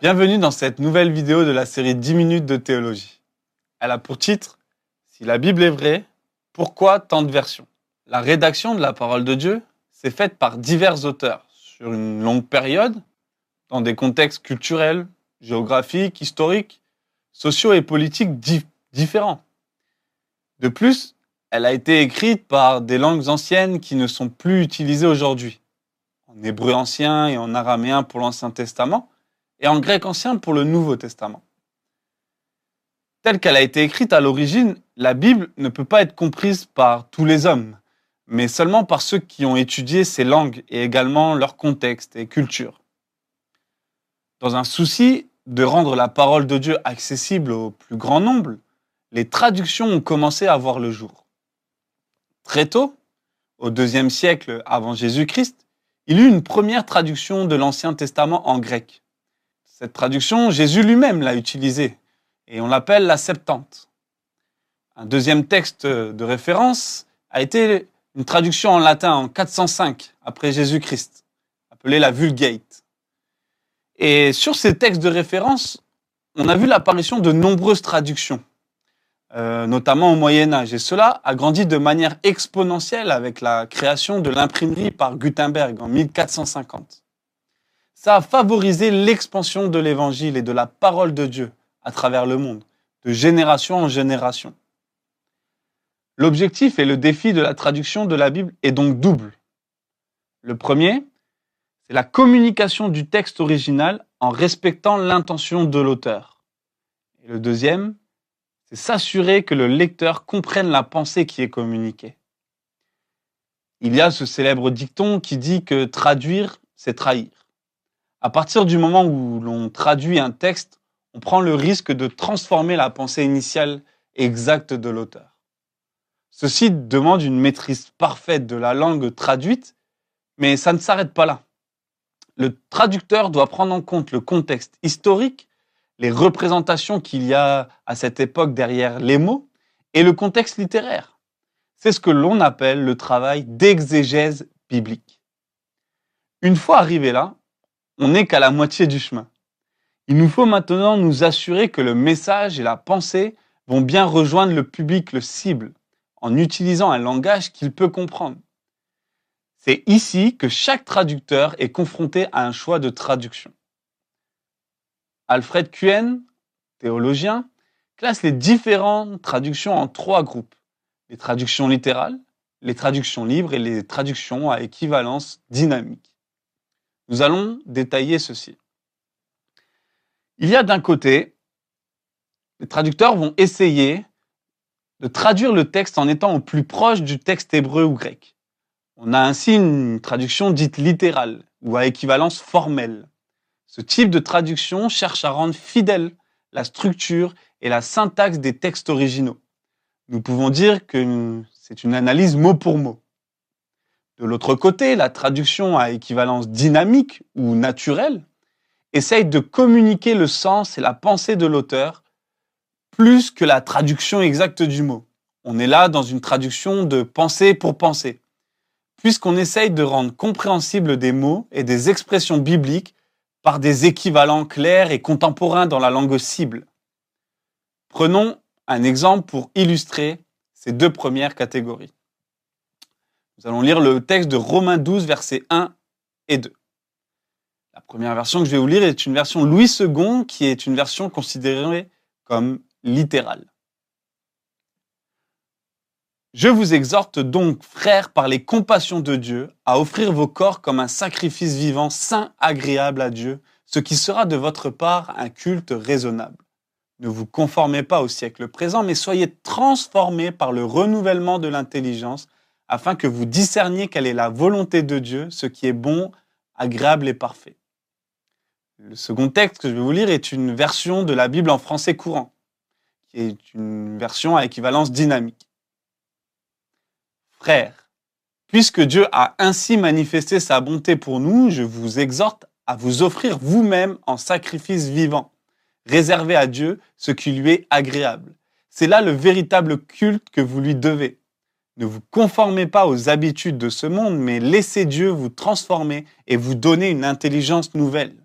Bienvenue dans cette nouvelle vidéo de la série 10 minutes de théologie. Elle a pour titre Si la Bible est vraie, pourquoi tant de versions? La rédaction de la parole de Dieu s'est faite par divers auteurs sur une longue période, dans des contextes culturels, géographiques, historiques, sociaux et politiques différents. De plus, elle a été écrite par des langues anciennes qui ne sont plus utilisées aujourd'hui, en hébreu ancien et en araméen pour l'Ancien Testament, et en grec ancien pour le Nouveau Testament. Telle qu'elle a été écrite à l'origine, la Bible ne peut pas être comprise par tous les hommes, mais seulement par ceux qui ont étudié ces langues et également leur contexte et culture. Dans un souci de rendre la parole de Dieu accessible au plus grand nombre, les traductions ont commencé à voir le jour. Très tôt, au deuxième siècle avant Jésus-Christ, il y eut une première traduction de l'Ancien Testament en grec. Cette traduction, Jésus lui-même l'a utilisée, et on l'appelle la Septante. Un deuxième texte de référence a été une traduction en latin en 405 après Jésus-Christ, appelée la Vulgate. Et sur ces textes de référence, on a vu l'apparition de nombreuses traductions, euh, notamment au Moyen Âge. Et cela a grandi de manière exponentielle avec la création de l'imprimerie par Gutenberg en 1450 ça a favorisé l'expansion de l'évangile et de la parole de Dieu à travers le monde, de génération en génération. L'objectif et le défi de la traduction de la Bible est donc double. Le premier, c'est la communication du texte original en respectant l'intention de l'auteur. Et le deuxième, c'est s'assurer que le lecteur comprenne la pensée qui est communiquée. Il y a ce célèbre dicton qui dit que traduire, c'est trahir. À partir du moment où l'on traduit un texte, on prend le risque de transformer la pensée initiale exacte de l'auteur. Ceci demande une maîtrise parfaite de la langue traduite, mais ça ne s'arrête pas là. Le traducteur doit prendre en compte le contexte historique, les représentations qu'il y a à cette époque derrière les mots, et le contexte littéraire. C'est ce que l'on appelle le travail d'exégèse biblique. Une fois arrivé là, on n'est qu'à la moitié du chemin. Il nous faut maintenant nous assurer que le message et la pensée vont bien rejoindre le public, le cible, en utilisant un langage qu'il peut comprendre. C'est ici que chaque traducteur est confronté à un choix de traduction. Alfred Kuen, théologien, classe les différentes traductions en trois groupes. Les traductions littérales, les traductions libres et les traductions à équivalence dynamique. Nous allons détailler ceci. Il y a d'un côté, les traducteurs vont essayer de traduire le texte en étant au plus proche du texte hébreu ou grec. On a ainsi une traduction dite littérale ou à équivalence formelle. Ce type de traduction cherche à rendre fidèle la structure et la syntaxe des textes originaux. Nous pouvons dire que c'est une analyse mot pour mot. De l'autre côté, la traduction à équivalence dynamique ou naturelle essaye de communiquer le sens et la pensée de l'auteur plus que la traduction exacte du mot. On est là dans une traduction de pensée pour pensée, puisqu'on essaye de rendre compréhensibles des mots et des expressions bibliques par des équivalents clairs et contemporains dans la langue cible. Prenons un exemple pour illustrer ces deux premières catégories. Nous allons lire le texte de Romains 12, versets 1 et 2. La première version que je vais vous lire est une version Louis II, qui est une version considérée comme littérale. Je vous exhorte donc, frères, par les compassions de Dieu, à offrir vos corps comme un sacrifice vivant, saint, agréable à Dieu, ce qui sera de votre part un culte raisonnable. Ne vous conformez pas au siècle présent, mais soyez transformés par le renouvellement de l'intelligence, afin que vous discerniez quelle est la volonté de Dieu, ce qui est bon, agréable et parfait. Le second texte que je vais vous lire est une version de la Bible en français courant, qui est une version à équivalence dynamique. Frères, puisque Dieu a ainsi manifesté sa bonté pour nous, je vous exhorte à vous offrir vous-même en sacrifice vivant, réservé à Dieu ce qui lui est agréable. C'est là le véritable culte que vous lui devez. Ne vous conformez pas aux habitudes de ce monde, mais laissez Dieu vous transformer et vous donner une intelligence nouvelle.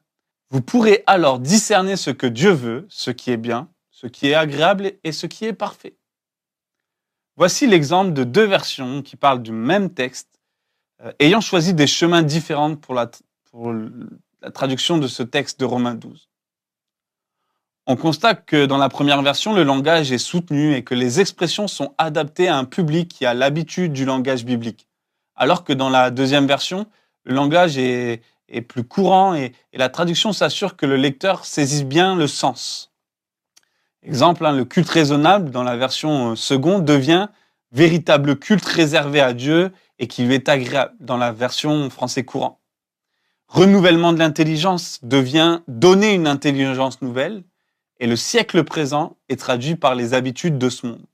Vous pourrez alors discerner ce que Dieu veut, ce qui est bien, ce qui est agréable et ce qui est parfait. Voici l'exemple de deux versions qui parlent du même texte, euh, ayant choisi des chemins différents pour la, pour la traduction de ce texte de Romains 12. On constate que dans la première version, le langage est soutenu et que les expressions sont adaptées à un public qui a l'habitude du langage biblique. Alors que dans la deuxième version, le langage est, plus courant et, la traduction s'assure que le lecteur saisisse bien le sens. Exemple, hein, le culte raisonnable dans la version euh, seconde devient véritable culte réservé à Dieu et qui lui est agréable dans la version français courant. Renouvellement de l'intelligence devient donner une intelligence nouvelle et le siècle présent est traduit par les habitudes de ce monde.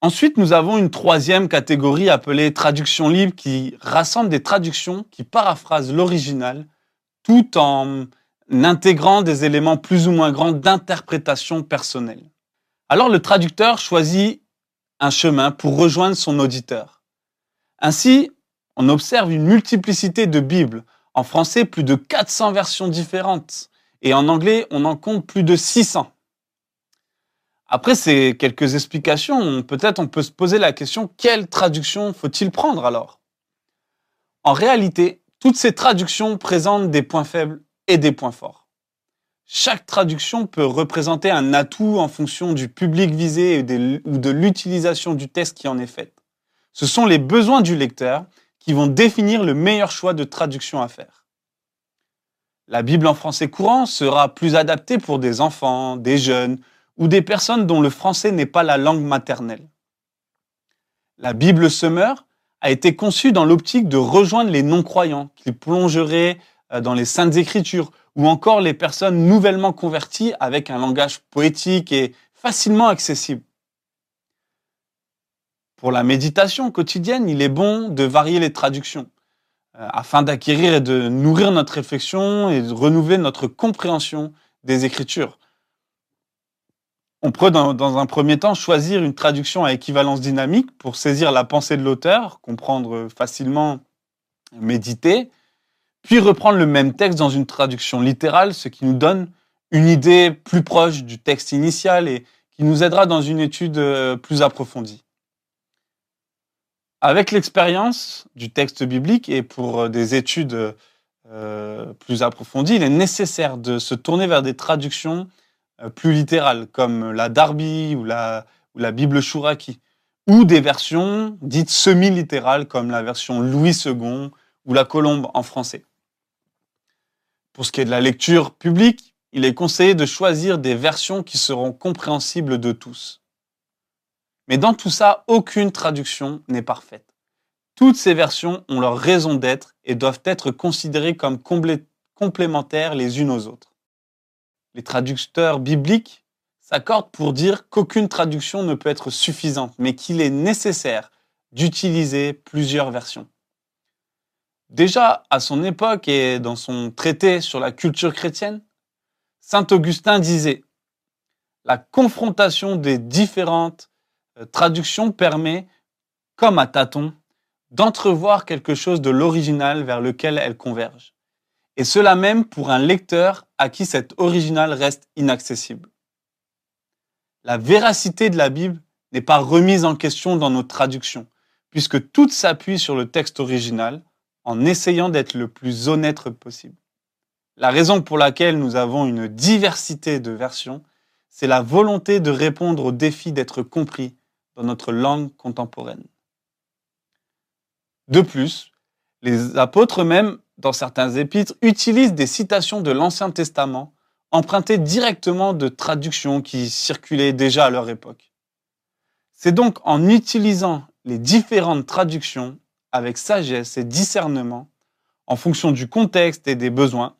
Ensuite, nous avons une troisième catégorie appelée traduction libre qui rassemble des traductions qui paraphrasent l'original tout en intégrant des éléments plus ou moins grands d'interprétation personnelle. Alors le traducteur choisit un chemin pour rejoindre son auditeur. Ainsi, on observe une multiplicité de Bibles en français, plus de 400 versions différentes. Et en anglais, on en compte plus de 600. Après ces quelques explications, peut-être on peut se poser la question, quelle traduction faut-il prendre alors? En réalité, toutes ces traductions présentent des points faibles et des points forts. Chaque traduction peut représenter un atout en fonction du public visé ou de l'utilisation du texte qui en est faite. Ce sont les besoins du lecteur qui vont définir le meilleur choix de traduction à faire. La Bible en français courant sera plus adaptée pour des enfants, des jeunes ou des personnes dont le français n'est pas la langue maternelle. La Bible Semeur a été conçue dans l'optique de rejoindre les non-croyants qui plongeraient euh, dans les saintes écritures ou encore les personnes nouvellement converties avec un langage poétique et facilement accessible. Pour la méditation quotidienne, il est bon de varier les traductions euh, afin d'acquérir et de nourrir notre réflexion et de renouveler notre compréhension des Écritures. On peut, dans, un premier temps, choisir une traduction à équivalence dynamique pour saisir la pensée de l'auteur, comprendre facilement, méditer, puis reprendre le même texte dans une traduction littérale, ce qui nous donne une idée plus proche du texte initial et qui nous aidera dans une étude euh, plus approfondie. Avec l'expérience du texte biblique et pour euh, des études euh, plus approfondies, il est nécessaire de se tourner vers des traductions euh, plus littérales, comme la Darby ou la, Bible Chouraki, ou des versions dites semi-littérales, comme la version Louis II ou la Colombe en français. Pour ce qui est de la lecture publique, il est conseillé de choisir des versions qui seront compréhensibles de tous. Mais dans tout ça, aucune traduction n'est parfaite. Toutes ces versions ont leur raison d'être et doivent être considérées comme complémentaires les unes aux autres. Les traducteurs bibliques s'accordent pour dire qu'aucune traduction ne peut être suffisante, mais qu'il est nécessaire d'utiliser plusieurs versions. Déjà à son époque et dans son traité sur la culture chrétienne, Saint Augustin disait La confrontation des différentes traduction permet, comme à tâtons, d'entrevoir quelque chose de l'original vers lequel elle converge. Et cela même pour un lecteur à qui cet original reste inaccessible. La véracité de la Bible n'est pas remise en question dans nos traductions, puisque tout s'appuie sur le texte original en essayant d'être le plus honnête possible. La raison pour laquelle nous avons une diversité de versions, c'est la volonté de répondre au défi d'être compris dans notre langue contemporaine. De plus, les apôtres même, dans certains épîtres, utilisent des citations de l'Ancien Testament empruntées directement de traductions qui circulaient déjà à leur époque. C'est donc en utilisant les différentes traductions avec sagesse et discernement, en fonction du contexte et des besoins,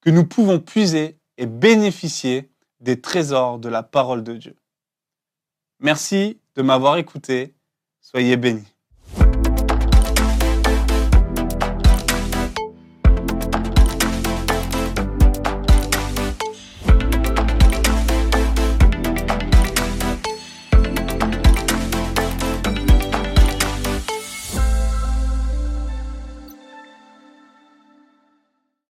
que nous pouvons puiser et bénéficier des trésors de la parole de Dieu. Merci de m'avoir écouté. Soyez bénis.